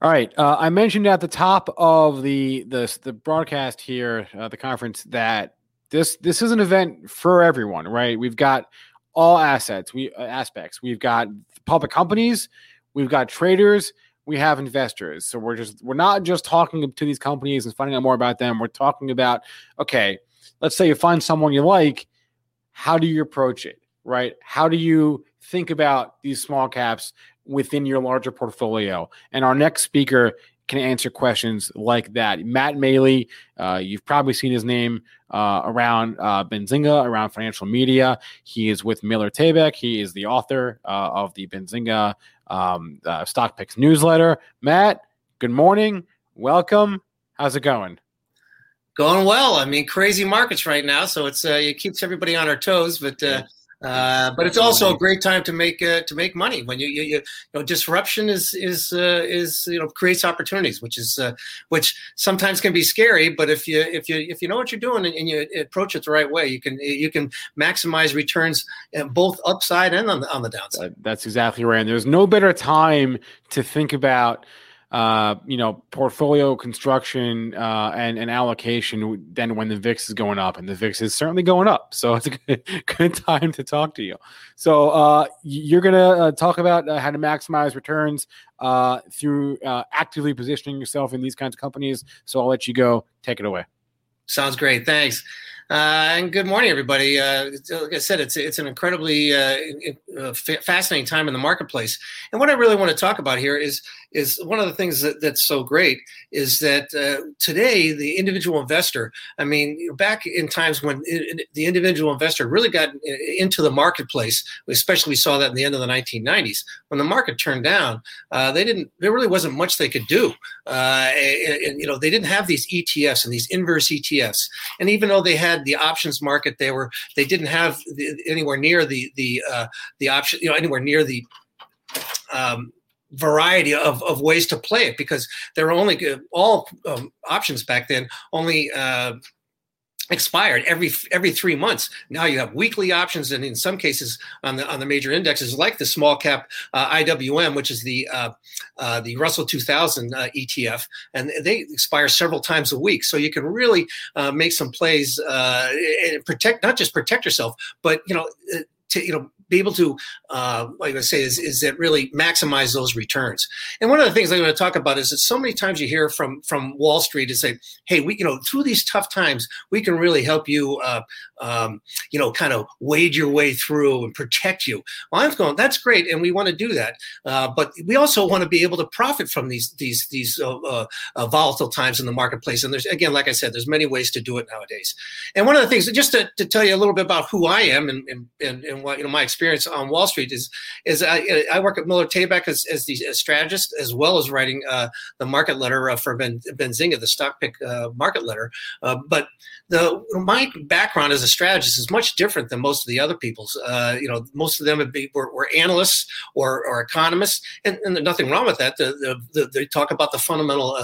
All right. Uh, I mentioned at the top of the the, the broadcast here, uh, the conference, that this this is an event for everyone, right? We've got all assets, we uh, aspects. We've got public companies, we've got traders, we have investors. So we're just we're not just talking to these companies and finding out more about them. We're talking about okay, let's say you find someone you like, how do you approach it, right? How do you think about these small caps within your larger portfolio. And our next speaker can answer questions like that. Matt Maley, uh, you've probably seen his name uh, around uh, Benzinga, around financial media. He is with Miller Tabak. He is the author uh, of the Benzinga um, uh, Stock Picks newsletter. Matt, good morning. Welcome. How's it going? Going well. I mean, crazy markets right now, so it's uh, it keeps everybody on our toes. But uh, but it's also a great time to make uh, to make money when you, you, you know disruption is is uh, is you know creates opportunities, which is uh, which sometimes can be scary. But if you if you if you know what you're doing and, and, you approach it the right way, you can you can maximize returns uh, both upside and on the on the downside. That's exactly right. And there's no better time to think about uh, you know, portfolio construction uh, and, and allocation than when the VIX is going up, and the VIX is certainly going up. So it's a good, good time to talk to you. So uh, you're to uh, talk about uh, how to maximize returns uh, through actively positioning yourself in these kinds of companies. So I'll let you go. Take it away. Sounds great. Thanks. Uh, and good morning, everybody. Uh, like I said, it's it's an incredibly uh fascinating time in the marketplace. And what I really want to talk about here is is one of the things that, that's so great is that uh, today the individual investor. I mean, back in times when it, the individual investor really got into the marketplace, especially we saw that in the end of the 1990s when the market turned down. Uh, they didn't. There really wasn't much they could do. And, and, you know, they didn't have these ETFs and these inverse ETFs. And even though they had had the options market. They were they didn't have the, anywhere near the the uh, the option you know anywhere near the um, variety of, of ways to play it because there were only all um, options back then only uh, expired every every three months. Now you have weekly options, and in some cases on the on the major indexes, like the small cap uh, IWM, which is the uh, uh, the Russell 2000 uh, ETF, and they expire several times a week. So you can really uh, make some plays uh, and protect not just protect yourself, but you know to you know be able to, uh, like I say, is, is that really maximize those returns. And one of the things I'm going to talk about is that so many times you hear from from Wall Street to say, "Hey, we you know through these tough times, we can really help you, uh, um, you know, kind of wade your way through and protect you." Well, I'm going, that's great, and we want to do that, uh, but we also want to be able to profit from these these these uh, uh, volatile times in the marketplace. And there's again, like I said, there's many ways to do it nowadays. And one of the things, just to, to tell you a little bit about who I am and and, and, and what you know my experience experience on Wall Street is is I, I work at Miller Tabak as, as the strategist as well as writing uh, the market letter uh, for Ben Benzinga, the stock pick uh, market letter. Uh, but the my background as a strategist is much different than most of the other people's. Uh, you know, most of them be, were, were, analysts or, or economists, and, and, there's nothing wrong with that. The, the, the, they talk about the fundamental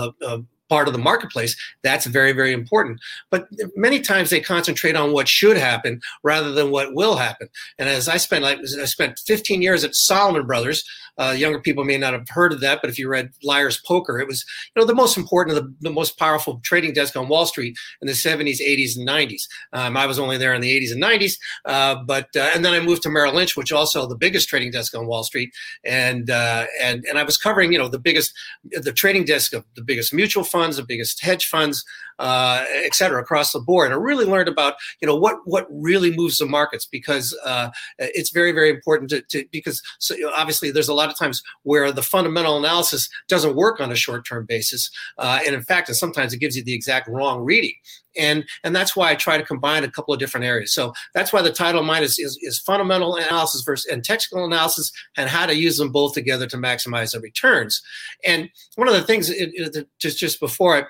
part of the marketplace, that's very, very important. But many times they concentrate on what should happen rather than what will happen. And as I spent, like, I spent 15 years at Salomon Brothers, uh, younger people may not have heard of that, but if you read Liar's Poker, it was you know the most important, the, the most powerful trading desk on Wall Street in the 70s, 80s, and 90s. Um, I was only there in the 80s and 90s, uh, but uh, and then I moved to Merrill Lynch, which also the biggest trading desk on Wall Street, and uh, and and I was covering you know the biggest, the trading desk of the biggest mutual funds, the biggest hedge funds, uh, et cetera, across the board. I really learned about you know what what really moves the markets because uh, it's very very important to, to because so, you know, obviously there's a lot of times where the fundamental analysis doesn't work on a short term basis, uh, and in fact, and sometimes it gives you the exact wrong reading. And, and that's why I try to combine a couple of different areas. So that's why the title of mine is, is, is fundamental analysis versus and technical analysis and how to use them both together to maximize the returns. And one of the things it, it, just just before I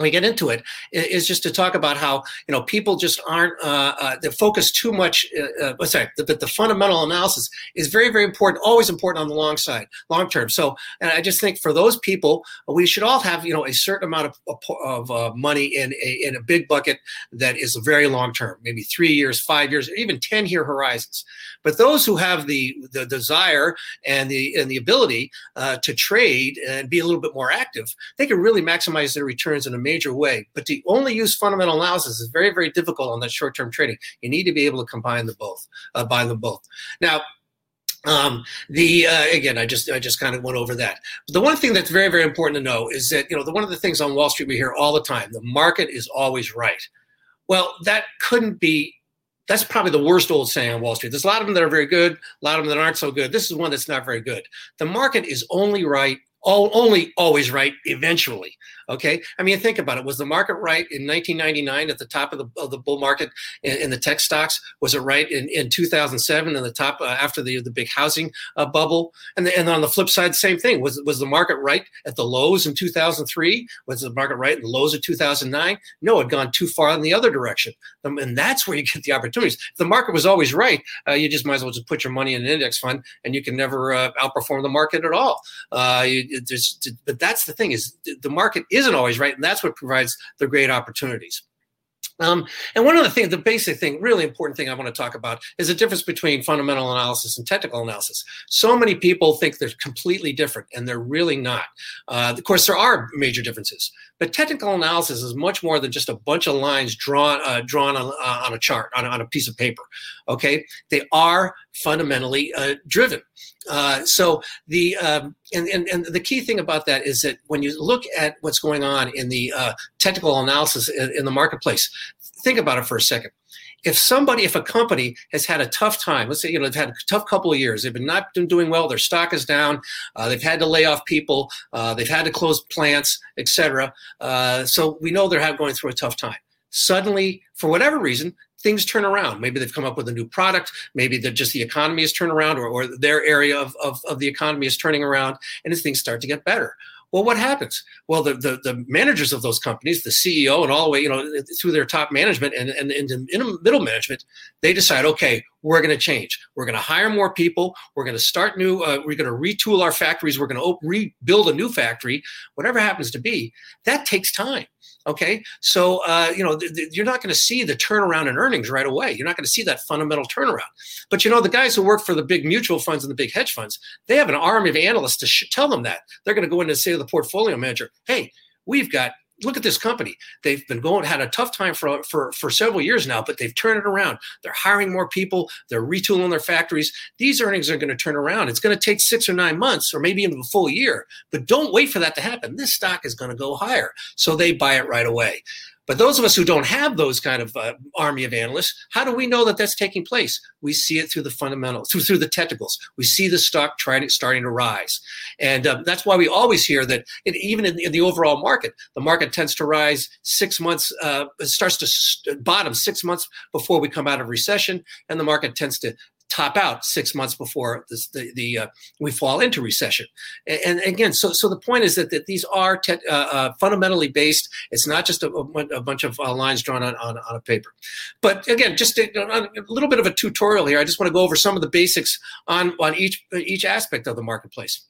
we get into it is just to talk about how you know people just aren't uh, uh, they focus too much uh, uh, sorry the, the fundamental analysis is very very important always important on the long side long term. So and i just think for those people we should all have you know a certain amount of, of uh, money in a, in a big bucket that is very long term maybe three years five years even 10 year horizons. But those who have the the desire and the and the ability uh, to trade and be a little bit more active they can really maximize their returns in a major way. But to only use fundamental analysis is very, very difficult on that short-term trading. You need to be able to combine them both, uh, buy them both. Now, um, the uh, again, I just I just kind of went over that. But the one thing that's very very important to know is that you know the one of the things on Wall Street we hear all the time: the market is always right. Well, that couldn't be. That's probably the worst old saying on Wall Street. There's a lot of them that are very good, a lot of them that aren't so good. This is one that's not very good. The market is only right all, only always right eventually. Okay, I mean, think about it. Was the market right in 1999 at the top of the, of the bull market in, in the tech stocks? Was it right in, in 2007 in the top uh, after the the big housing uh, bubble? And the, and on the flip side, same thing. Was was the market right at the lows in 2003? Was the market right in the lows of 2009? No, it gone too far in the other direction. Um, and that's where you get the opportunities. If the market was always right, uh, you just might as well just put your money in an index fund, and you can never uh, outperform the market at all. Uh, you, but that's the thing is the market is isn't always right, and that's what provides the great opportunities. Um, and one of the things, the basic thing, really important thing I want to talk about is the difference between fundamental analysis and technical analysis. So many people think they're completely different, and they're really not. Uh, of course, there are major differences, but technical analysis is much more than just a bunch of lines drawn uh, drawn on, uh, on a chart on, on, a piece of paper. Okay, they are fundamentally uh, driven. Uh, so the um, and, and and the key thing about that is that when you look at what's going on in the uh, technical analysis in, in the marketplace, think about it for a second if somebody, if a company has had a tough time, let's say, you know, they've had a tough couple of years, they've been not been doing well, their stock is down, uh, they've had to lay off people, uh, they've had to close plants, etc. Uh, so we know they're going through a tough time. Suddenly, for whatever reason, things turn around. Maybe they've come up with a new product. Maybe just the economy has turned around or, or their area of, of, of the economy is turning around and things start to get better. Well, what happens? Well, the, the, the, managers of those companies, the CEO and all the way, you know, through their top management and, and, and middle management, they decide, okay, we're going to change. We're going to hire more people. We're going to start new. Uh, we're going to retool our factories. We're going to rebuild a new factory, whatever happens to be. That takes time. Okay, so uh, you know th- th- you're not going to see the turnaround in earnings right away. You're not going to see that fundamental turnaround. But you know the guys who work for the big mutual funds and the big hedge funds, they have an army of analysts to sh- tell them that. They're going to go in and say to the portfolio manager, "Hey, we've got look at this company. They've been going had a tough time for for for several years now, but they've turned it around. They're hiring more people. They're retooling their factories. These earnings are going to turn around. It's going to take six or nine months, or maybe even a full year. But don't wait for that to happen. This stock is going to go higher, so they buy it right away. But those of us who don't have those kind of uh, army of analysts, how do we know that that's taking place? We see it through the fundamentals, through, through the technicals. We see the stock trying, starting to rise. And um, that's why we always hear that it, even in, in, the overall market, the market tends to rise six months, uh, starts to bottom six months before we come out of recession, and the market tends to top out six months before the, the uh, we fall into recession. And, and, again, so so the point is that, that these are te- uh, uh, fundamentally based. It's not just a, a bunch of uh, lines drawn on, on, on, a paper. But again, just a, a, little bit of a tutorial here. I just want to go over some of the basics on on each each aspect of the marketplace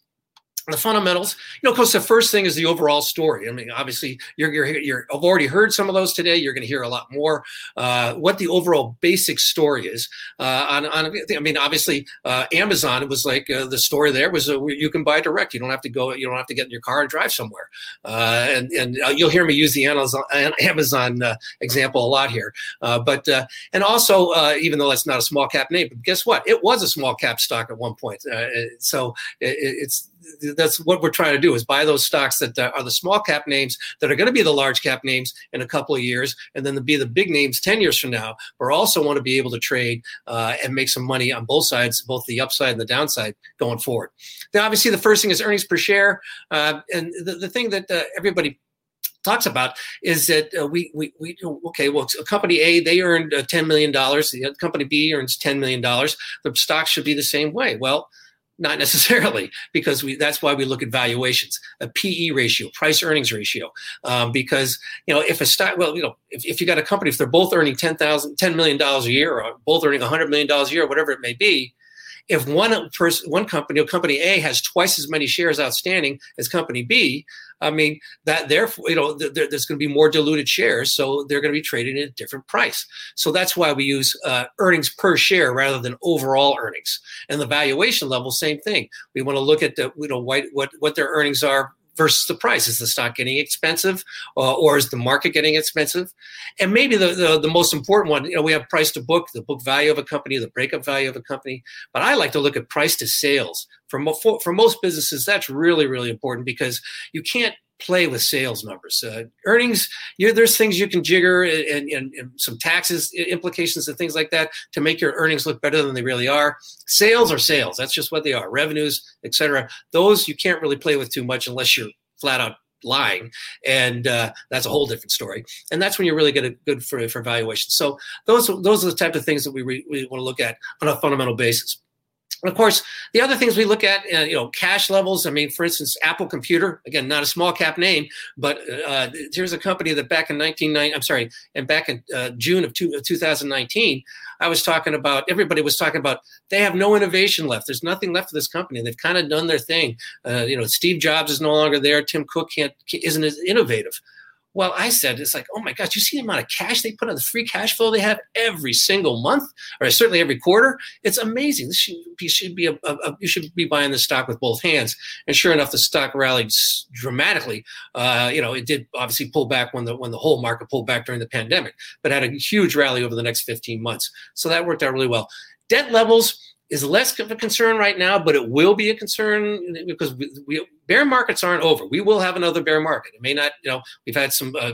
the fundamentals, you know, because the first thing is the overall story. I mean, obviously, you're, you're, you're I've already heard some of those today. You're going to hear a lot more. Uh, what the overall basic story is. Uh, on, on, I mean, obviously, uh, Amazon. It was like uh, the story there was uh, you can buy direct. You don't have to go. You don't have to get in your car and drive somewhere. Uh, and and you'll hear me use the Amazon, Amazon example a lot here. but and also, even though that's not a small cap name, but guess what? It was a small cap stock at one point. so it, it's that's what we're trying to do is buy those stocks that are the small cap names that are going to be the large cap names in a couple of years and then be the big names 10 years from now but also want to be able to trade uh, and make some money on both sides both the upside and the downside going forward now obviously the first thing is earnings per share uh, and the, the thing that uh, everybody talks about is that uh, we, we, we, okay, well, company A, they earned uh, $10 million. The company B earns $10 million. The stock should be the same way. Well, not necessarily, because we, that's why we look at valuations, a PE ratio, price earnings ratio. Um, because, you know, if a stock, well, you know, if, if you got a company, if they're both earning 10,000, $10 million a year or both earning $100 million a year, whatever it may be, if one person, one company, company A has twice as many shares outstanding as company B, I mean that therefore you know there, there's going to be more diluted shares, so they're going to be traded at a different price. So that's why we use uh, earnings per share rather than overall earnings. And the valuation level, same thing. We want to look at the you know what what their earnings are versus the price. Is the stock getting expensive, uh, or is the market getting expensive? And maybe the, the, the most important one, you know, we have price to book, the book value of a company, the breakup value of a company. But I like to look at price to sales. For, for, for most businesses, that's really really important because you can't play with sales numbers. Earnings, there's things you can jigger and, and, and, some taxes implications and things like that to make your earnings look better than they really are. Sales are sales. That's just what they are. Revenues, etc. Those you can't really play with too much unless you're flat out lying and uh, that's a whole different story and that's when you really get a good for, for valuation so those those are the type of things that we, re, we want to look at on a fundamental basis of course, the other things we look at, uh, you know, cash levels. I mean, for instance, Apple Computer, again, not a small cap name, but uh, here's a company that back in 1990, I'm sorry, and back in uh, June of, two, 2019, I was talking about, everybody was talking about, they have no innovation left. There's nothing left of this company. They've kind of done their thing. Uh, you know, Steve Jobs is no longer there. Tim Cook can't, isn't as innovative. Well, I said, it's like, oh my gosh, you see the amount of cash they put on the free cash flow they have every single month, or certainly every quarter. It's amazing. This should be, should be a, a, a you should be buying the stock with both hands. And sure enough, the stock rallied dramatically. Uh, you know, it did obviously pull back when the when the whole market pulled back during the pandemic, but had a huge rally over the next 15 months. So that worked out really well. Debt levels is less of a concern right now, but it will be a concern because we, we, bear markets aren't over. We will have another bear market. It may not, you know, we've had some. Uh,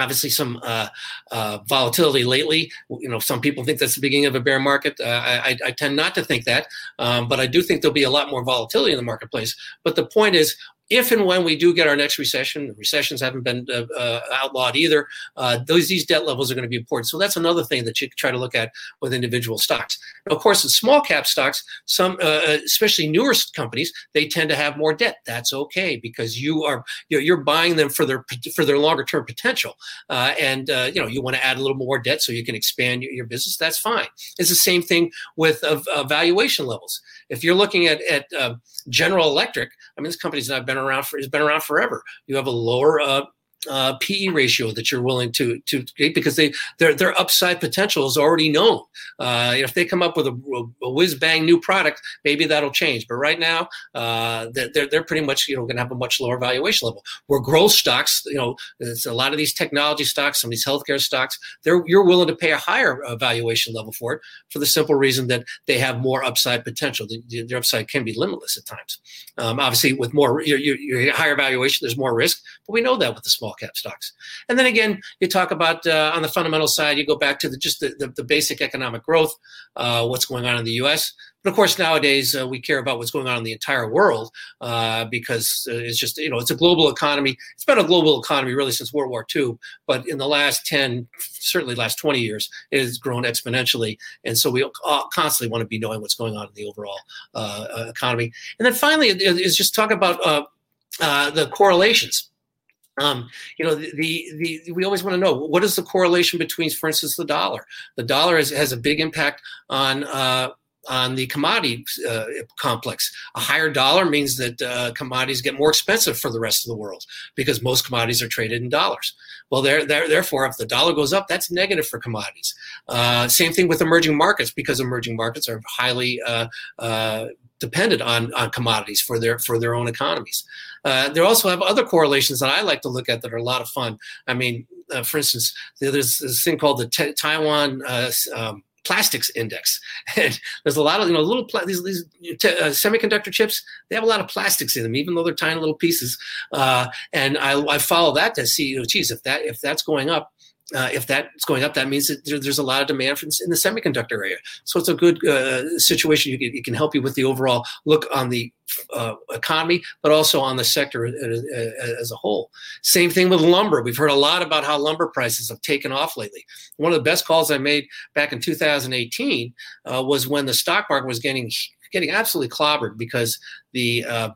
obviously, some uh, uh, volatility lately. You know, some people think that's the beginning of a bear market. Uh, I, I, tend not to think that, um, but I do think there'll be a lot more volatility in the marketplace. But the point is, if and when we do get our next recession, recessions haven't been uh, uh, outlawed either. Uh, those these debt levels are going to be important. So that's another thing that you try to look at with individual stocks. Now, of course, in small cap stocks, some uh, uh, especially newer companies, they tend to have more debt. That's okay because you are you're, you're buying them for their for their longer term potential, uh, and you know you want to add a little more debt so you can expand your, your business. That's fine. It's the same thing with valuation levels. If you're looking at at General Electric, I mean, this company's not been around for it's been around forever. You have a lower uh, uh, PE ratio that you're willing to to because they their their upside potential is already known. Uh, if they come up with a, a whiz bang new product, maybe that'll change. But right now, uh, they're they're pretty much you know going to have a much lower valuation level. Where growth stocks, you know, it's a lot of these technology stocks, some of these healthcare stocks, they're you're willing to pay a higher uh, valuation level for it for the simple reason that they have more upside potential. The, their upside can be limitless at times. Um, obviously, with more your, your, your higher valuation, there's more risk, but we know that with the small small cap stocks. And then again, you talk about uh, on the fundamental side, you go back to the, just the, the, the basic economic growth, uh, what's going on in the U.S. But of course, nowadays uh, we care about what's going on in the entire world uh, because uh, it's just you know it's a global economy. It's been a global economy really since World War II, but in the last ten, certainly last twenty years, it has grown exponentially, and so we constantly want to be knowing what's going on in the overall uh, economy. And then finally, is just talk about uh, the correlations. Um, you know, the, the, the, we always want to know what is the correlation between, for instance, the dollar. The dollar has, has a big impact on uh, on the commodity uh, complex. A higher dollar means that uh, commodities get more expensive for the rest of the world because most commodities are traded in dollars. Well, there, therefore, if the dollar goes up, that's negative for commodities. Uh, same thing with emerging markets because emerging markets are highly uh, uh, dependent on, on commodities for their for their own economies. Uh, they also have other correlations that I like to look at that are a lot of fun. I mean, uh, for instance, there's this thing called the T- Taiwan uh, um, plastics index. And there's a lot of you know little pla- these these t- uh, semiconductor chips. They have a lot of plastics in them, even though they're tiny little pieces. Uh, and I, I follow that to see, you know, geez, if that if that's going up, uh, if that's going up, that means that there, there's a lot of demand in the semiconductor area. So it's a good uh, situation. You can, it can help you with the overall look on the uh, economy, but also on the sector as a whole. Same thing with lumber. We've heard a lot about how lumber prices have taken off lately. One of the best calls I made back in 2018 uh, was when the stock market was getting getting absolutely clobbered because the uh,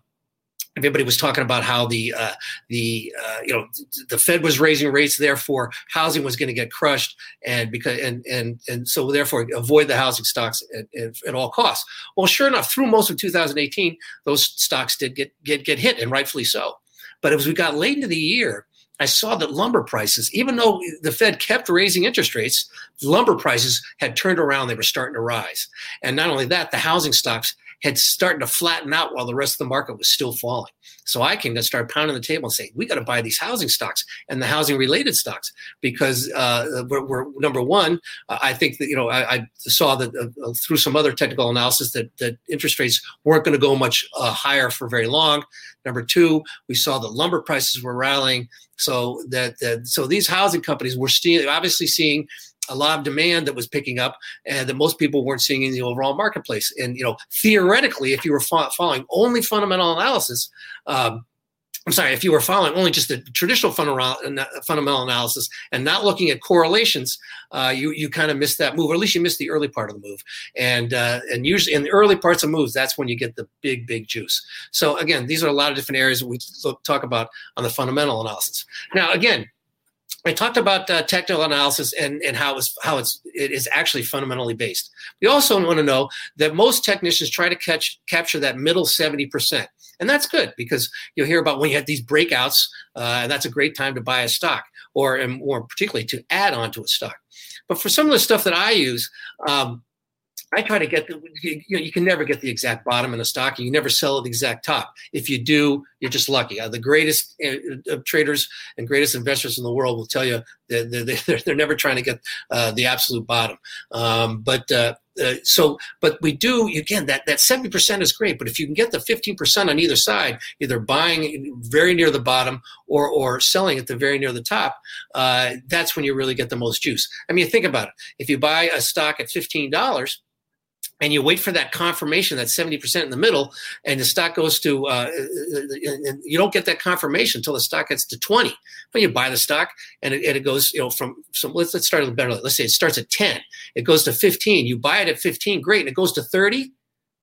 everybody was talking about how the uh, the uh, you know the Fed was raising rates, therefore housing was going to get crushed, and because and and and so therefore avoid the housing stocks at, at, at, all costs. Well, sure enough, through most of 2018, those stocks did get get get hit, and rightfully so. But as we got late into the year, I saw that lumber prices, even though the Fed kept raising interest rates, lumber prices had turned around. They were starting to rise. And not only that, the housing stocks had started to flatten out while the rest of the market was still falling. So I can start pounding the table and say, we got to buy these housing stocks and the housing related stocks because uh, we're, we're, number one. Uh, I think that you know I, I saw that uh, through some other technical analysis that that interest rates weren't going to go much uh, higher for very long. Number two, we saw that lumber prices were rallying. So that, that so these housing companies were still obviously seeing a lot of demand that was picking up and that most people weren't seeing in the overall marketplace. And, you know, theoretically, if you were following only fundamental analysis, um, I'm sorry, if you were following only just the traditional fundamental analysis and not looking at correlations, uh, you you kind of missed that move, or at least you missed the early part of the move. And uh, and usually in the early parts of moves, that's when you get the big big juice. So again, these are a lot of different areas we talk about on the fundamental analysis. Now again, I talked about uh, technical analysis and, and how it's how it's it is actually fundamentally based. We also want to know that most technicians try to catch capture that middle seventy percent, and that's good because you'll hear about when you have these breakouts, uh, that's a great time to buy a stock, or and more particularly to add on to a stock. But for some of the stuff that I use, um, I try to get the, you, know, you can never get the exact bottom in a stock. and You never sell at the exact top. If you do, you're just lucky. Uh, the greatest uh, traders and greatest investors in the world will tell you that they're, they're, never trying to get uh, the absolute bottom. Um, but uh, uh, so, but we do again that that seventy percent is great. But if you can get the fifteen percent on either side, either buying very near the bottom or or selling at the very near the top, uh, that's when you really get the most juice. I mean, think about it. If you buy a stock at fifteen dollars and you wait for that confirmation, that 70% in the middle, and the stock goes to, uh, and you don't get that confirmation until the stock gets to 20. When you buy the stock and it, and it goes, you know, from, so let's, let's start a better. Let's say it starts at 10, it goes to 15. You buy it at 15, great, and it goes to 30.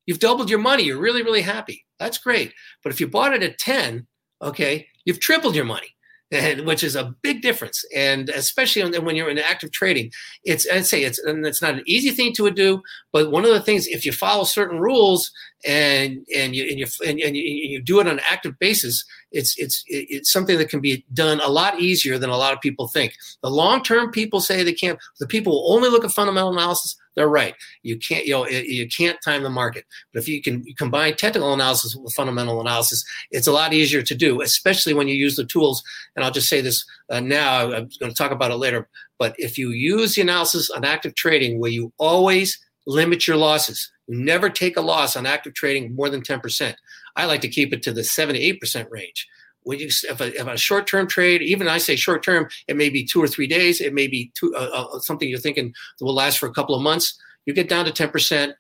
You've doubled your money. You're really, really happy. That's great. But if you bought it at 10, okay, you've tripled your money and which is a big difference. And especially when you're in active trading, it's I'd say it's and it's not an easy thing to do, but one of the things if you follow certain rules and and you and you and, and you, you, do it on an active basis, it's it's it's something that can be done a lot easier than a lot of people think. The long term people say they can't. The people who only look at fundamental analysis they're right. You can't, you know, you can't time the market. But if you can combine technical analysis with fundamental analysis, it's a lot easier to do, especially when you use the tools. And I'll just say this uh, now. I'm going to talk about it later. But if you use the analysis on active trading, where you always limit your losses, you never take a loss on active trading more than 10%. I like to keep it to the 7 to 8% range when you if a, if a short-term trade even i say short-term it may be two or three days it may be two, uh, uh, something you're thinking that will last for a couple of months you get down to 10%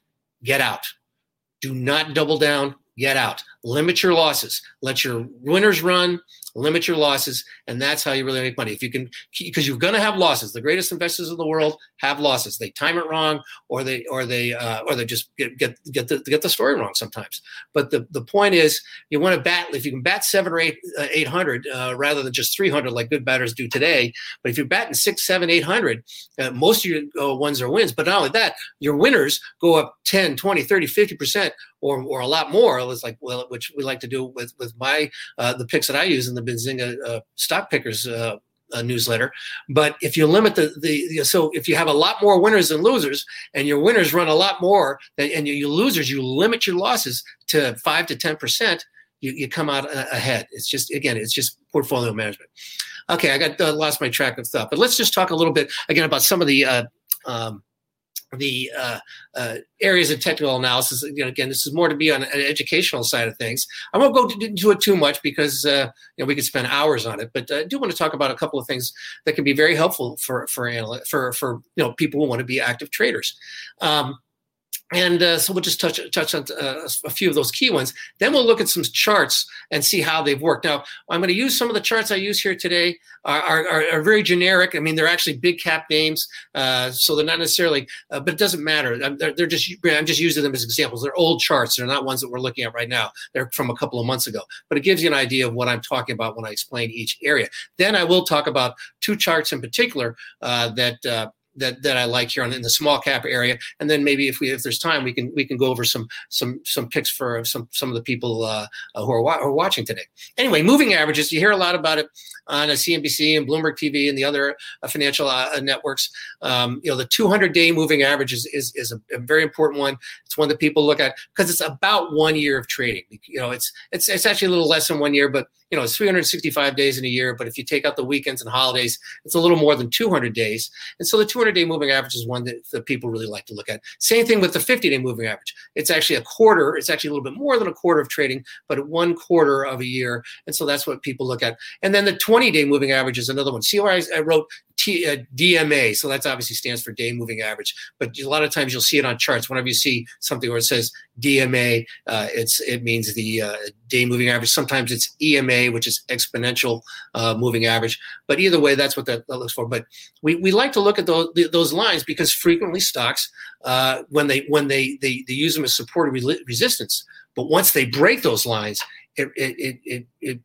get out Do not double down. Get out. Limit your losses. Let your winners run limit your losses and that's how you really make money. If you can because you're going to have losses. The greatest investors in the world have losses. They time it wrong or they or they uh, or they just get get get the, get the story wrong sometimes. But the the point is you want to bat if you can bat seven or eight uh, 800 uh, rather than just 300 like good batters do today but if you're batting six seven 800 uh, most of your uh, ones are wins. But not only that your winners go up 10 20 30 50 percent or, or a lot more. It was like, well, which we like to do with with my uh, the picks that I use in the Benzinga uh, stock pickers uh, uh, newsletter. But if you limit the, the so if you have a lot more winners than losers, and your winners run a lot more, and you, you losers, you limit your losses to five to ten percent. You, you come out uh, ahead. It's just again, it's just portfolio management. Okay, I got uh, lost my track of thought, but let's just talk a little bit again about some of the uh, um, the uh, uh, areas of technical analysis. You know, again, this is more to be on an educational side of things. I won't go into it too much because uh, you know we could spend hours on it. But I do want to talk about a couple of things that can be very helpful for for analy- for for you know people who want to be active traders. Um, and uh, so we'll just touch touch on uh, a few of those key ones. Then we'll look at some charts and see how they've worked. Now, I'm going to use some of the charts I use here today are, are, are very generic. I mean, they're actually big cap names, uh, so they're not necessarily. Uh, but it doesn't matter. They're, they're, just I'm just using them as examples. They're old charts. They're not ones that we're looking at right now. They're from a couple of months ago. But it gives you an idea of what I'm talking about when I explain each area. Then I will talk about two charts in particular uh, that uh, that that I like here on in the small cap area, and then maybe if we if there's time, we can we can go over some some some picks for some some of the people uh, uh who are, wa- are watching today. Anyway, moving averages, you hear a lot about it on CNBC and Bloomberg TV and the other uh, financial uh, networks. Um, you know, the 200 day moving average is is, is a, a, very important one. It's one that people look at because it's about one year of trading. You know, it's it's it's actually a little less than one year, but you know, it's 365 days in a year. But if you take out the weekends and holidays, it's a little more than 200 days. And so the 200 day moving average is one that, that people really like to look at. Same thing with the 50 day moving average. It's actually a quarter. It's actually a little bit more than a quarter of trading, but one quarter of a year. And so that's what people look at. And then the 20 day moving average is another one. See where I, I wrote T, uh, DMA. So that's obviously stands for day moving average. But a lot of times you'll see it on charts. Whenever you see something where it says DMA, uh, it's it means the uh, day moving average. Sometimes it's EMA, which is exponential uh, moving average. But either way, that's what that, that, looks for. But we, we like to look at those those lines because frequently stocks uh, when they when they, they they use them as support re- resistance. But once they break those lines, it, it, it, it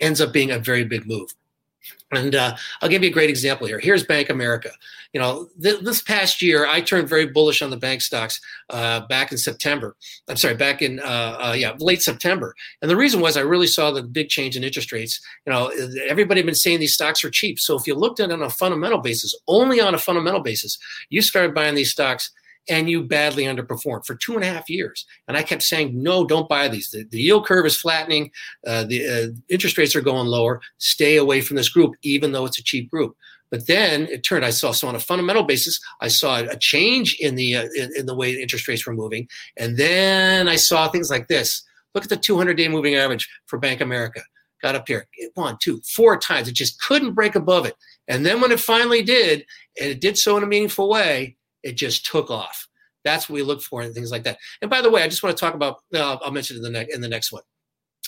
ends up being a very big move. And uh, I'll give you a great example here. Here's Bank America. You know, th- this past year, I turned very bullish on the bank stocks uh, back in September. I'm sorry, back in uh, uh yeah, late September. And the reason was I really saw the big change in interest rates. You know, everybody had been saying these stocks are cheap. So if you looked at it on a fundamental basis, only on a fundamental basis, you started buying these stocks and you badly underperformed for two and a half years. And I kept saying, no, don't buy these. The, the yield curve is flattening. Uh, the uh, interest rates are going lower. Stay away from this group, even though it's a cheap group. But then it turned. I saw so on a fundamental basis, I saw a change in the uh, in, in the way interest rates were moving, and then I saw things like this. Look at the 200-day moving average for Bank America. Got up here one, two, four times. It just couldn't break above it. And then when it finally did, and it did so in a meaningful way, it just took off. That's what we look for and things like that. And by the way, I just want to talk about. Uh, I'll mention in the next in the next one.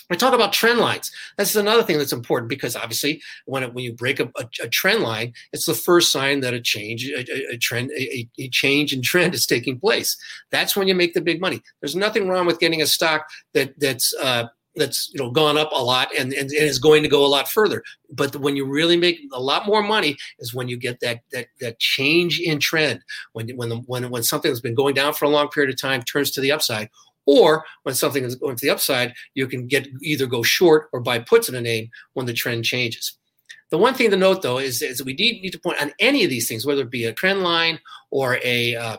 We talk about trend lines. That's another thing that's important because obviously, when it, when you break a, a, a, trend line, it's the first sign that a change, a, a trend, a, change in trend is taking place. That's when you make the big money. There's nothing wrong with getting a stock that that's uh, that's you know gone up a lot and, and, and, is going to go a lot further. But when you really make a lot more money is when you get that that that change in trend. When when the, when when something that's been going down for a long period of time turns to the upside, or when something is going to the upside, you can get either go short or buy puts in a name when the trend changes. The one thing to note, though, is, is we need, need to point on any of these things, whether it be a trend line or a uh,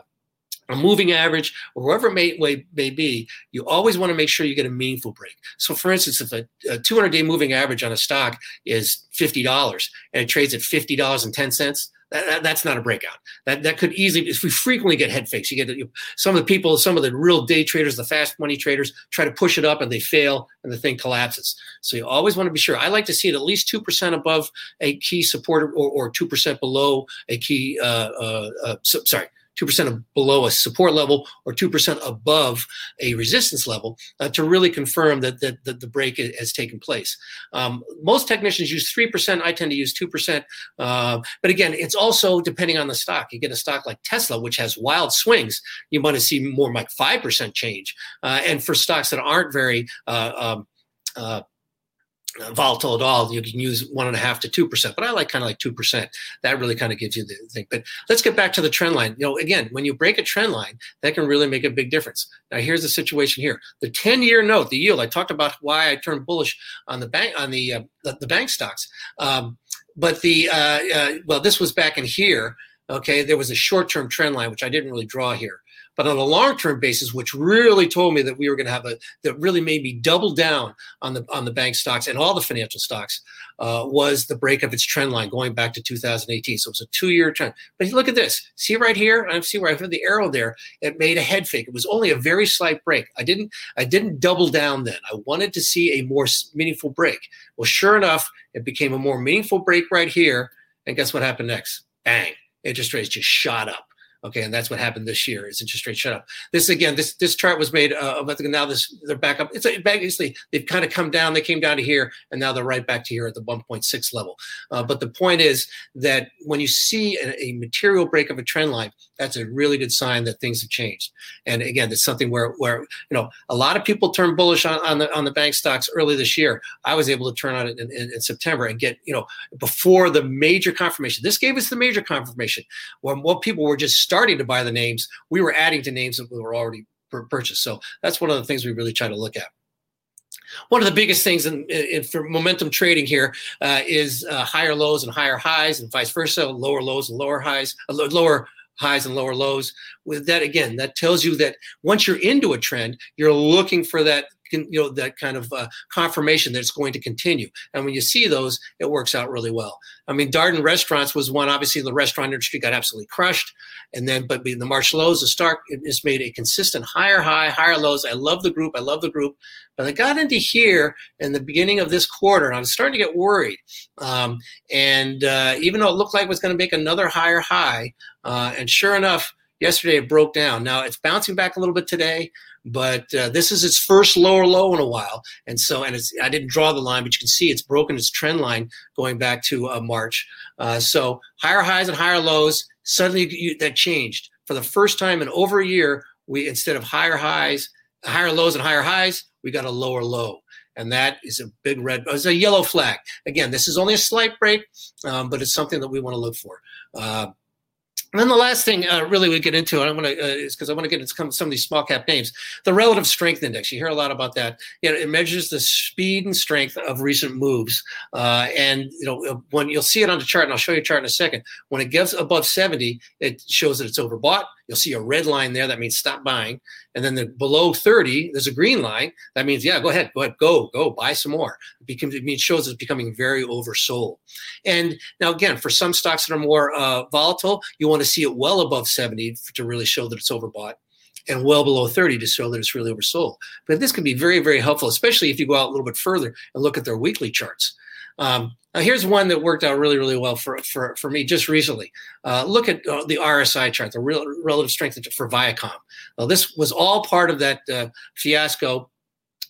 a moving average, or wherever it may, may, be, you always want to make sure you get a meaningful break. So, for instance, if a, a 200 day moving average on a stock is $50 and it trades at $50.10, that, that, that's not a breakout. That that could easily, if we frequently get head fakes, you get you, some of the people, some of the real day traders, the fast money traders, try to push it up and they fail and the thing collapses. So you always want to be sure. I like to see it at least two percent above a key support or, or two percent below a key. Uh, uh, uh, so, sorry, 2% below a support level or 2% above a resistance level uh, to really confirm that, that, that, the break has taken place. Um, most technicians use 3%. I tend to use 2%. Uh, but again, it's also depending on the stock. You get a stock like Tesla, which has wild swings, you might see more like 5% change. Uh, and for stocks that aren't very uh, um, uh, volatile at all, you can use one and a half to two percent. But I like kind of like two percent. That really kind of gives you the thing. But let's get back to the trend line. You know, again, when you break a trend line, that can really make a big difference. Now, here's the situation here: the ten-year note, the yield. I talked about why I turned bullish on the bank on the uh, the, the, bank stocks. Um, but the uh, uh, well, this was back in here. Okay, there was a short-term trend line which I didn't really draw here. But on a long term basis, which really told me that we were going to have a that really made me double down on the on the bank stocks and all the financial stocks uh, was the break of its trend line going back to 2018. So it was a two year trend. But look at this. See right here. I see where I put the arrow there. It made a head fake. It was only a very slight break. I didn't I didn't double down then. I wanted to see a more meaningful break. Well, sure enough, it became a more meaningful break right here. And guess what happened next? Bang! Interest rates just shot up. Okay, and that's what happened this year. Is interest rates shut up. This again, this this chart was made. Uh, now this they're back up. It's basically they've kind of come down. They came down to here, and now they're right back to here at the 1.6 level. Uh, but the point is that when you see a, a, material break of a trend line, that's a really good sign that things have changed. And again, it's something where where you know a lot of people turned bullish on, on the on the bank stocks early this year. I was able to turn on it in, in, in September and get you know before the major confirmation. This gave us the major confirmation when what people were just starting to buy the names, we were adding to names that we were already purchased. So that's one of the things we really try to look at. One of the biggest things in, in for momentum trading here uh, is uh, higher lows and higher highs, and vice versa, lower lows and lower highs, uh, lower highs and lower lows. With that, again, that tells you that once you're into a trend, you're looking for that you know that kind of uh, confirmation that it's going to continue. And when you see those, it works out really well. I mean, Darden Restaurants was one. Obviously, the restaurant industry got absolutely crushed, and then but the March lows, the start has made a consistent higher high, higher lows. I love the group. I love the group. But I got into here in the beginning of this quarter, and I was starting to get worried. Um, and uh, even though it looked like it was going to make another higher high, uh, and sure enough, yesterday it broke down. Now it's bouncing back a little bit today but uh, this is its first lower low in a while. And so and it's i didn't draw the line but you can see it's broken its trend line going back to uh, march. Uh, so higher highs and higher lows suddenly you, that changed. For the first time in over a year we instead of higher highs higher lows and higher highs we got a lower low. And that is a big red it's a yellow flag. Again this is only a slight break um, but it's something that we want to look for. Uh, and then the last thing, uh, really, we get into, and I want to, uh, is because I want to get into some, of these small cap names. The relative strength index. You hear a lot about that. You know, it measures the speed and strength of recent moves, uh, and you know uh, when you'll see it on the chart, and I'll show you a chart in a second. When it gets above seventy, it shows that it's overbought. You'll see a red line there. That means stop buying. And then the below 30, there's a green line. That means, yeah, go ahead, go ahead, go, go, buy some more. It, becomes, it shows it's becoming very oversold. And now, again, for some stocks that are more uh, volatile, you want to see it well above 70 to really show that it's overbought and well below 30 to show that it's really oversold. But this can be very, very helpful, especially if you go out a little bit further and look at their weekly charts. Um, now here's one that worked out really, really well for for, for me just recently. Uh, look at uh, the RSI chart, the real, relative strength for Viacom. Well, this was all part of that uh, fiasco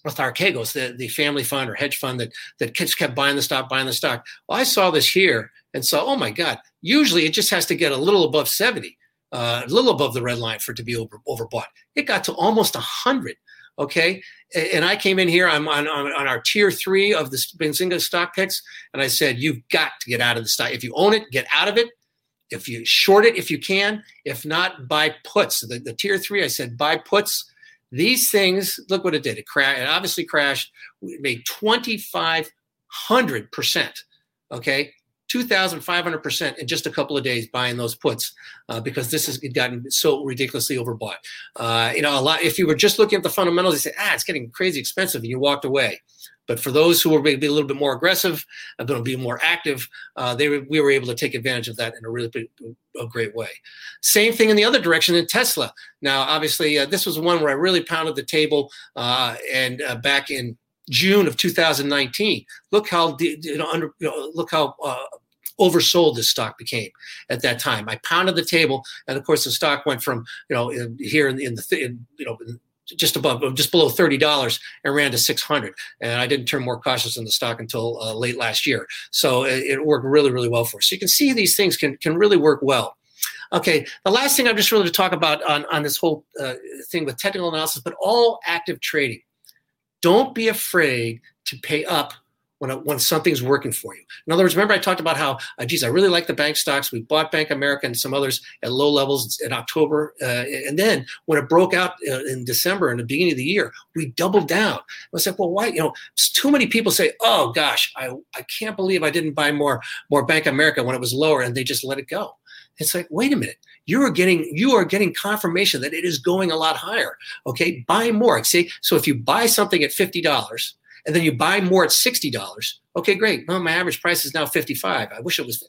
Archegos, the, the family fund or hedge fund that that kept buying the stock, buying the stock. Well, I saw this here and saw, oh my God, usually it just has to get a little above 70, uh, a little above the red line for it to be over, overbought. It got to almost 100. Okay. And I came in here, I'm on, on, on our tier three of the Benzinga stock picks. And I said, you've got to get out of the stock. If you own it, get out of it. If you short it, if you can, if not, buy puts. The, the tier three, I said, buy puts. These things, look what it did. It crashed. It obviously crashed. We made 2,500%. Okay. 2,500% in just a couple of days buying those puts uh, because this has gotten so ridiculously overbought. Uh, you know, a lot, if you were just looking at the fundamentals, you say, ah, it's getting crazy expensive, and you walked away. But for those who were maybe a little bit more aggressive, uh, going to be more active, uh, they we were able to take advantage of that in a really big, a great way. Same thing in the other direction in Tesla. Now, obviously, uh, this was one where I really pounded the table, uh, and back in June of 2019. Look how you know, under, you know, look how uh, oversold this stock became at that time. I pounded the table, and of course the stock went from you know in, here in, in the in, you know just above just below thirty dollars and ran to six hundred. And I didn't turn more cautious in the stock until uh, late last year. So it, it worked really really well for us. So you can see these things can can really work well. Okay, the last thing I'm just really to talk about on, on this whole uh, thing with technical analysis, but all active trading. Don't be afraid to pay up when, when something's working for you. In other words, remember I talked about how, uh, geez, I really like the bank stocks. We bought Bank America and some others at low levels in October. Uh, and then when it broke out uh, in December and the beginning of the year, we doubled down. I was like, well, why? You know, too many people say, oh gosh, I, I can't believe I didn't buy more, more Bank America when it was lower and they just let it go. It's like, wait a minute, you are getting you are getting confirmation that it is going a lot higher. Okay, buy more. See, so if you buy something at fifty dollars and then you buy more at sixty dollars, okay, great. Well, my average price is now fifty-five. I wish it was.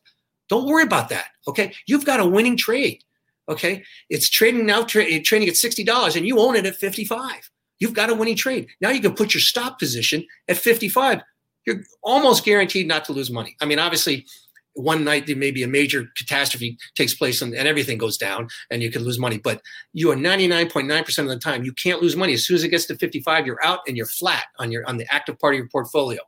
Don't worry about that. Okay, you've got a winning trade. Okay, it's trading now tra- eh, trading at sixty dollars, and you own it at fifty-five. You've got a winning trade. Now you can put your stop position at fifty-five. You're almost guaranteed not to lose money. I mean, obviously, one night there may be a major catastrophe takes place and, and everything goes down and you can lose money. But you are 99.9% of the time you can't lose money. As soon as it gets to 55 you're out and you're flat on your on the active part of your portfolio.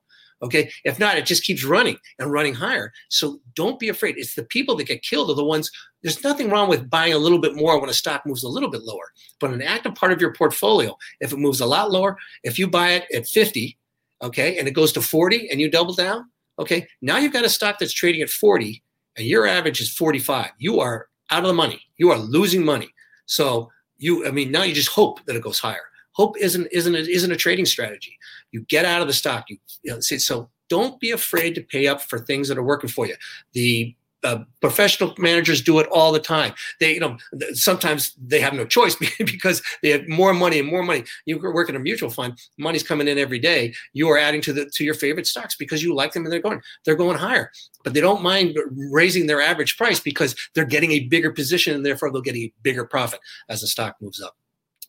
Okay? If not it just keeps running and running higher. So don't be afraid. It's the people that get killed are the ones there's nothing wrong with buying a little bit more when a stock moves a little bit lower. But an active part of your portfolio if it moves a lot lower if you buy it at 50 okay and it goes to 40 and you double down Okay, now you've got a stock that's trading at 40 and your average is 45. You are out of the money. You are losing money. So you, I mean, now you just hope that it goes higher. Hope isn't isn't a, isn't a trading strategy. You get out of the stock. You, you know, so don't be afraid to pay up for things that are working for you. The uh, professional managers do it all the time. They, you know, sometimes they have no choice because they have more money and more money. You work in a mutual fund, money's coming in every day. You are adding to the to your favorite stocks because you like them and they're going they're going higher. But they don't mind raising their average price because they're getting a bigger position and therefore they'll get a bigger profit as the stock moves up.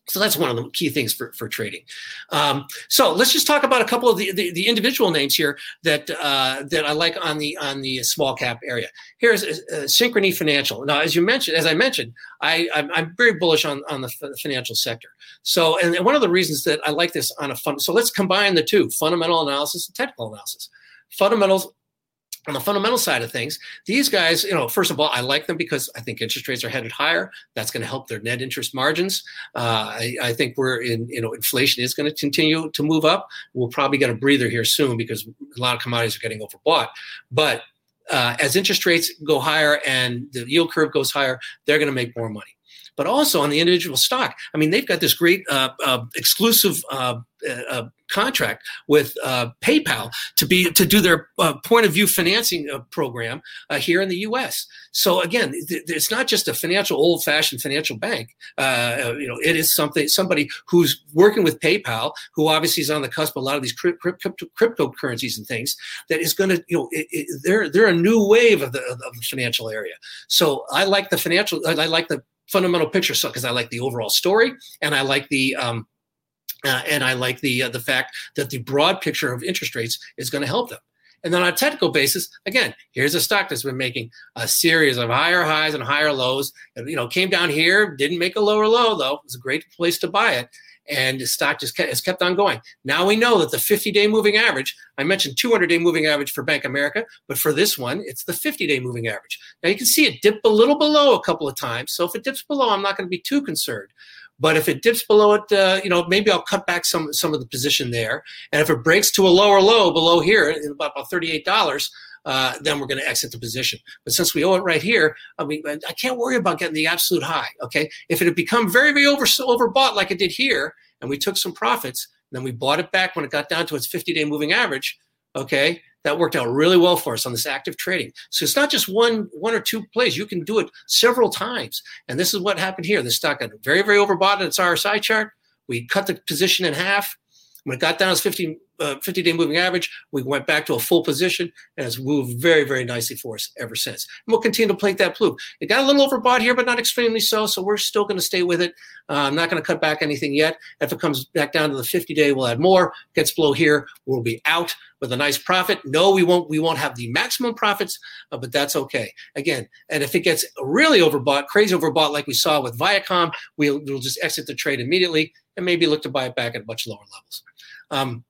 So that's one of the key things for, for trading. Um, so let's just talk about a couple of the, the, the individual names here that uh, that I like on the on the small cap area. Here's uh, Synchrony Financial. Now, as you mentioned, as I mentioned, I I'm, I'm very bullish on on the financial sector. So, and one of the reasons that I like this on a fund. So let's combine the two: fundamental analysis and technical analysis. Fundamentals on the fundamental side of things, these guys, you know, first of all, I like them because I think interest rates are headed higher. That's going to help their net interest margins. Uh, I, I, think we're in, you know, inflation is going to continue to move up. We'll probably get a breather here soon because a lot of commodities are getting overbought. But uh, as interest rates go higher and the yield curve goes higher, they're going to make more money but also on the individual stock. I mean, they've got this great uh, uh, exclusive uh, uh, uh contract with uh, PayPal to be to do their point of view financing program here in the U.S. So again, th- it's not just a financial old fashioned financial bank. you know, it is something somebody who's working with PayPal, who obviously is on the cusp of a lot of these crypto, crypto, cryptocurrencies and things. That is going to, you know, it, it, they're they're a new wave of the, of the financial area. So I like the financial. I like the fundamental picture so because I like the overall story and I like the um, uh, and I like the uh, the fact that the broad picture of interest rates is going to help them. And then on a technical basis, again, here's a stock that's been making a series of higher highs and higher lows. And, you know, came down here, didn't make a lower low though. It's a great place to buy it and the stock just has kept on going. Now we know that the 50-day moving average, I mentioned 200-day moving average for Bank America, but for this one, it's the 50-day moving average. Now you can see it dip a little below a couple of times. So if it dips below, I'm not going to be too concerned. But if it dips below it, uh, you know, maybe I'll cut back some some of the position there. And if it breaks to a lower low below here, about, about $38, uh, then we're going to exit the position. But since we owe it right here, I mean, I can't worry about getting the absolute high. Okay, if it had become very, very over overbought like it did here, and we took some profits, then we bought it back when it got down to its 50-day moving average. Okay, that worked out really well for us on this active trading. So it's not just one one or two plays. You can do it several times. And this is what happened here. The stock got very, very overbought in its RSI chart. We cut the position in half. When it got down to its 50 uh, 50 day moving average. We went back to a full position and it's moved very, very nicely for us ever since. And we'll continue to plate that blue. It got a little overbought here, but not extremely so. So we're still going to stay with it. Uh, I'm not going to cut back anything yet. If it comes back down to the 50 day, we'll add more. Gets below here, we'll be out with a nice profit. No, we won't. We won't have the maximum profits, uh, but that's okay. Again, and if it gets really overbought, crazy overbought, like we saw with Viacom, we'll, we'll just exit the trade immediately and maybe look to buy it back at much lower levels. Um,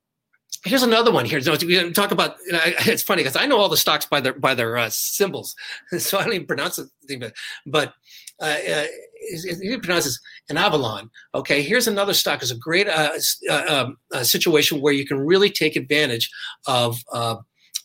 here's another one here. So we talk about. It's funny because I know all the stocks by their by their uh, symbols, so I don't even pronounce it. But but uh, uh, he pronounces Inovalon. Okay, here's another stock. Is a great uh, uh, um, situation where you can really take advantage of.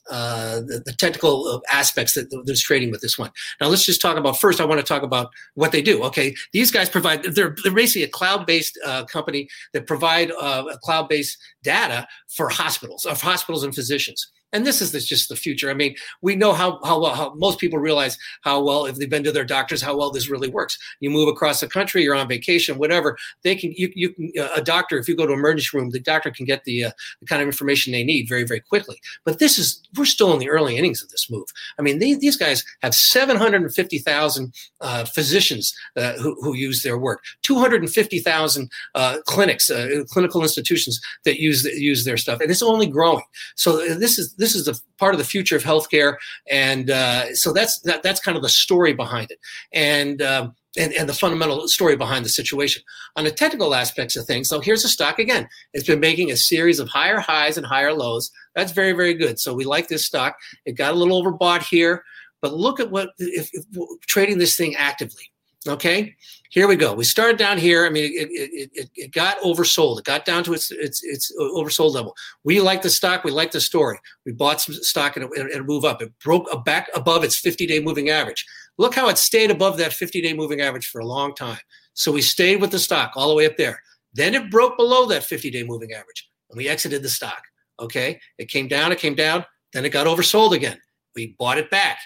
Uh, uh, the, the, technical aspects that there's trading with this one. Now let's just talk about first. I want to talk about what they do. Okay, these guys provide. They're, they're basically a cloud-based uh, company that provide uh, cloud-based data for hospitals, of hospitals and physicians and this is just the future. I mean, we know how how well how most people realize how well if they've been to their doctors how well this really works. You move across the country, you're on vacation, whatever. They can you you uh, a doctor if you go to emergency room, the doctor can get the, uh, the kind of information they need very very quickly. But this is we're still in the early innings of this move. I mean, they, these guys have 750,000 uh, physicians uh, who, who use their work, 250,000 uh, clinics, uh, clinical institutions that use use their stuff, and it's only growing. So this is this is a part of the future of healthcare, and uh, so that's that, that's kind of the story behind it, and, um, and and the fundamental story behind the situation. On the technical aspects of things, so here's a stock again. It's been making a series of higher highs and higher lows. That's very very good. So we like this stock. It got a little overbought here, but look at what if, if trading this thing actively. Okay, here we go. We started down here. I mean, it, it, it, it, got oversold. It got down to its its its oversold level. We like the stock. We like the story. We bought some stock and it, it moved up. It broke back above its 50 day moving average. Look how it stayed above that 50 day moving average for a long time. So we stayed with the stock all the way up there. Then it broke below that 50 day moving average and we exited the stock. Okay, it came down. It came down. Then it got oversold again. We bought it back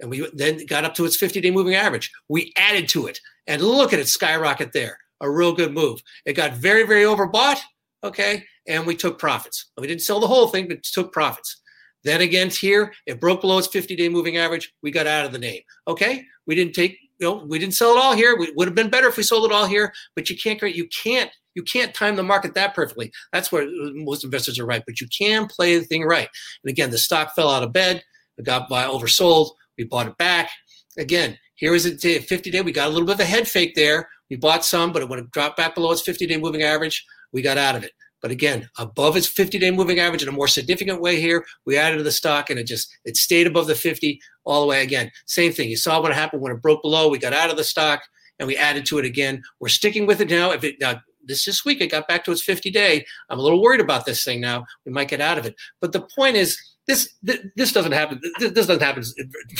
and we then got up to its 50 day moving average. We added to it, and look at it skyrocket there. A real good move. It got very, very overbought, okay, and we took profits. We didn't sell the whole thing, but took profits. Then again, here it broke below its 50 day moving average. We got out of the name, okay. We didn't take, you know, we didn't sell it all here. We would have been better if we sold it all here, but you can't you can't you can't time the market that perfectly. That's where uh, most investors are right, but you can play the thing right. And again, the stock fell out of bed, it got by oversold. We bought it back. Again, here is a 50 day. We got a little bit of a head fake there. We bought some, but it dropped back below its 50 day moving average, we got out of it. But again, above its 50 day moving average in a more significant way here, we added to the stock and it just it stayed above the 50 all the way again. Same thing. You saw what happened when it broke below. We got out of the stock and we added to it again. We're sticking with it now. If it now this this week it got back to its 50 day. I'm a little worried about this thing now. We might get out of it. But the point is this this doesn't happen. This doesn't happen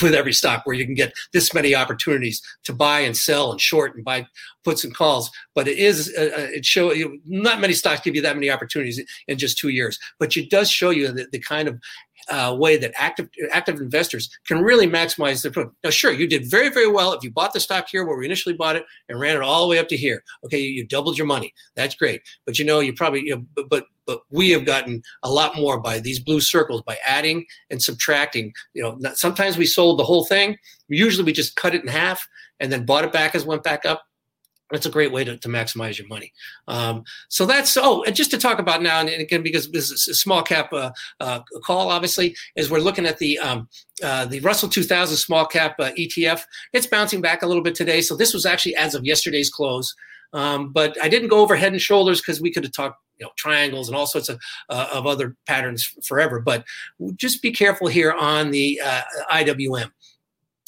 with every stock where you can get this many opportunities to buy and sell and short and buy puts and calls. But it is uh, uh it show you not many stocks give you that many opportunities in just two years. But it does show you the, the kind of uh, way that active active investors can really maximize their profit. Now, sure, you did very very well if you bought the stock here where we initially bought it and ran it all the way up to here. Okay, you, you doubled your money. That's great. But you know, you probably you know, but, but but we have gotten a lot more by these blue circles by adding and subtracting. You know, sometimes we sold the whole thing. Usually, we just cut it in half and then bought it back as it went back up That's a great way to, to maximize your money. Um, so that's oh, and just to talk about now, and again because this is a small cap uh, uh, call, obviously, is we're looking at the um, uh, the Russell 2000 small cap uh, ETF. It's bouncing back a little bit today. So this was actually as of yesterday's close. Um, but I didn't go over head and shoulders because we could have talked, you know, triangles and all sorts of uh, of other patterns forever. But just be careful here on the uh, IWM.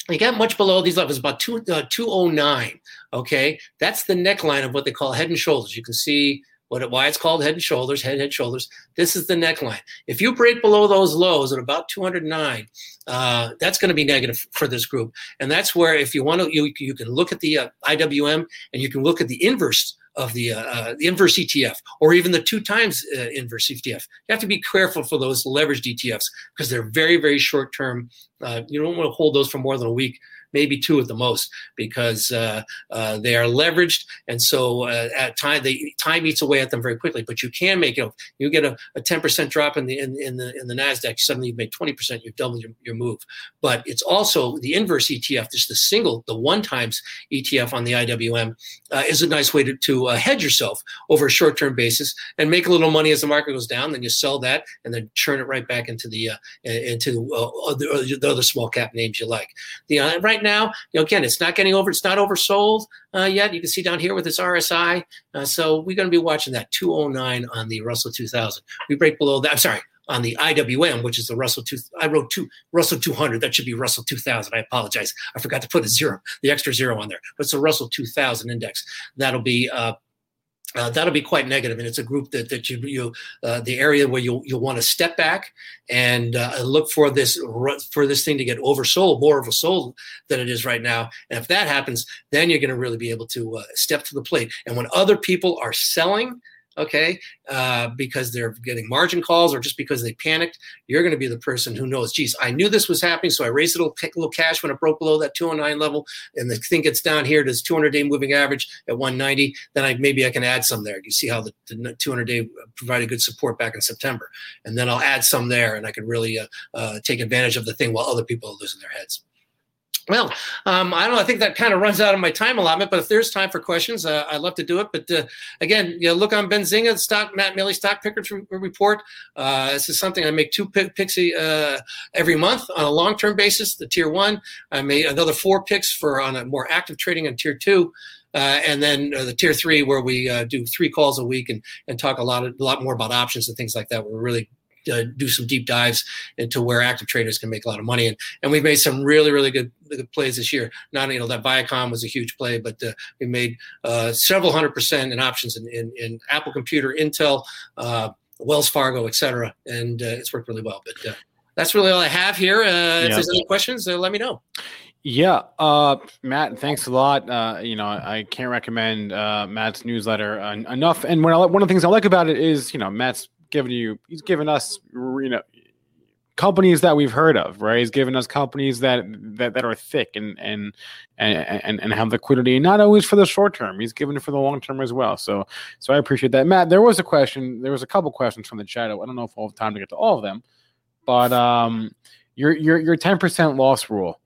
You get much below these levels, about two, uh, 209. Okay, that's the neckline of what they call head and shoulders. You can see what why it's called head and shoulders, head, head, shoulders. This is the neckline. If you break below those lows at about 209, uh, that's going to be negative for this group. And that's where, if you want to, you, you can look at the uh, IWM and you can look at the inverse of the, uh, uh the inverse ETF or even the two times uh, inverse ETF. You have to be careful for those leveraged ETFs because they're very, very short term Uh, you don't want to hold those for more than a week maybe two at the most, because uh, uh, they are leveraged, and so uh, at time they time eats away at them very quickly. But you can make it. You get a, a 10% drop in the in, in the in the Nasdaq, suddenly you've made 20%. You've doubled your, your move. But it's also the inverse ETF, just the single, the one times ETF on the IWM, uh, is a nice way to, to uh, hedge yourself over a short term basis and make a little money as the market goes down. Then you sell that and then churn it right back into the into the, the other small cap names you like. The right right now. You know, again, it's not getting over, it's not oversold uh, yet. You can see down here with this RSI. Uh, so we're going to be watching that 209 on the Russell 2000. We break below that. I'm sorry, on the IWM, which is the Russell two. I wrote two Russell 200. That should be Russell 2000. I apologize. I forgot to put a zero, the extra zero on there. But it's a Russell 2000 index. That'll be uh, uh, that'll be quite negative, and it's a group that that you you uh, the area where you you'll want to step back and uh, look for this for this thing to get oversold, more of a sold than it is right now. And if that happens, then you're going to really be able to uh, step to the plate. And when other people are selling, okay, uh, because they're getting margin calls or just because they panicked, you're going to be the person who knows, geez, I knew this was happening, so I raised a little, a little cash when it broke below that 209 level, and the thing gets down here to 200 day moving average at 190. Then I maybe I can add some there. You see how the, the 200 day provided good support back in September, and then I'll add some there, and I can really uh, uh, take advantage of the thing while other people are losing their heads. Well, um, I don't know. I think that kind of runs out of my time allotment, but if there's time for questions, uh, I'd love to do it. But uh, again, you know, look on Benzinga, stock, Matt Maley stock pickers report. Uh, this is something I make two picks uh, every month on a long term basis. The tier one, I made another four picks for on a more active trading on tier two. Uh, and then uh, the tier three, where we uh, do three calls a week and, and talk a lot, of, a lot more about options and things like that. We're really uh, do some deep dives into where active traders can make a lot of money. And, and we've made some really, really good, good plays this year. Not, you know, that Viacom was a huge play, but uh, we made uh, several hundred percent in options in, in, in Apple Computer, Intel, uh, Wells Fargo, et cetera. And uh, it's worked really well. But uh, that's really all I have here. If there's any questions, let me know. Yeah, uh, Matt, thanks a lot. Uh, you know, I can't recommend uh, Matt's newsletter enough. And one of the things I like about it is, you know, Matt's given you, he's given us, you know, companies that we've heard of, right? He's given us companies that that, that are thick and, and and and have liquidity, not always for the short term. He's given it for the long term as well. So so I appreciate that, Matt. There was a question, there was a couple questions from the chat. I don't know if we'll have time to get to all of them, but um, your your your ten percent loss rule.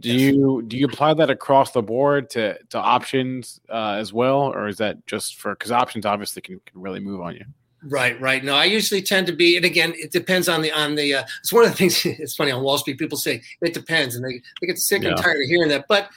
Do you do you apply that across the board to to options uh, as well, or is that just for because options obviously can, can really move on you? Right, right. No, I usually tend to be, and again, it depends on the on the. Uh, it's one of the things. It's funny on Wall Street. People say it depends, and they they get sick yeah. and tired of hearing that. But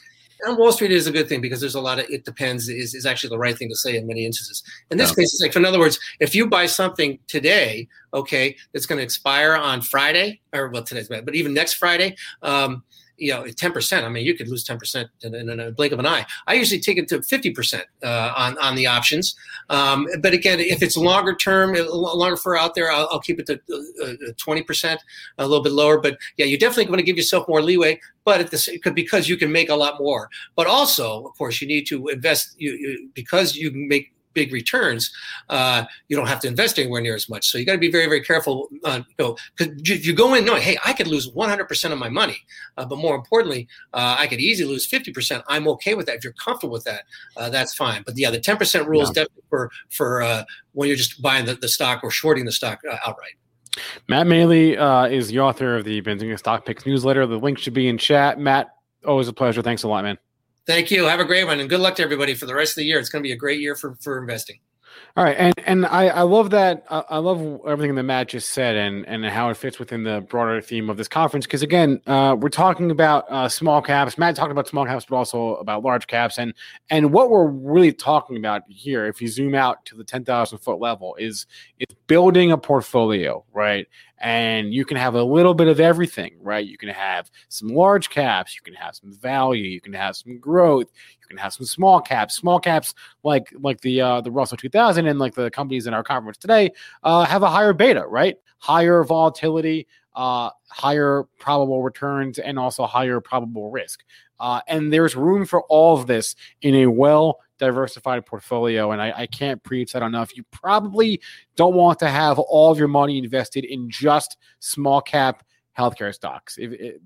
on Wall Street, it is a good thing because there's a lot of it depends is, is actually the right thing to say in many instances. In this yeah. case, it's like, in other words, if you buy something today, okay, that's going to expire on Friday, or well, today's bad, but even next Friday, um, you know, 10%. I mean, you could lose 10% in, in, a blink of an eye. I usually take it to 50% uh, on, on the options. Um, but again, if it's longer term, longer for out there, I'll, I'll keep it to uh, 20%, a little bit lower. But yeah, you're definitely want to give yourself more leeway, but at this, because you can make a lot more. But also, of course, you need to invest you, you because you make big returns, uh, you don't have to invest anywhere near as much. So you got to be very, very careful. Uh, you know, because if you go in knowing, hey, I could lose 100% of my money, uh, but more importantly, uh, I could easily lose 50%. I'm okay with that. If you're comfortable with that, uh, that's fine. But yeah, the 10% rule yeah. is definitely for for uh, when you're just buying the, the stock or shorting the stock outright. Matt Maley uh, is the author of the Benzinga Stock Picks newsletter. The link should be in chat. Matt, always a pleasure. Thanks a lot, man. Thank you. Have a great one, and good luck to everybody for the rest of the year. It's going to be a great year for for investing. All right, and and I, I love that I, love everything that Matt just said, and and how it fits within the broader theme of this conference. Because again, uh, we're talking about uh, small caps. Matt talked about small caps, but also about large caps, and and what we're really talking about here, if you zoom out to the ten thousand foot level, is is building a portfolio, right? And you can have a little bit of everything, right? You can have some large caps, you can have some value, you can have some growth, you can have some small caps. Small caps like like the uh, the Russell 2000 and like the companies in our conference today uh, have a higher beta, right? Higher volatility, uh, higher probable returns, and also higher probable risk. Uh, and there's room for all of this in a well diversified portfolio. And I, I, can't preach that enough. You probably don't want to have all of your money invested in just small cap healthcare stocks. If, it,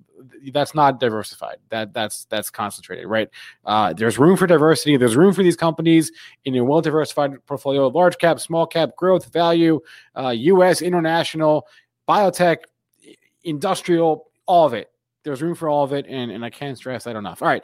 that's not diversified. That that's that's concentrated, right? Uh, there's room for diversity. There's room for these companies in a well diversified portfolio: large cap, small cap, growth, value, uh, U.S., international, biotech, industrial, all of it. There's room for all of it, and and I can't stress that enough. All right,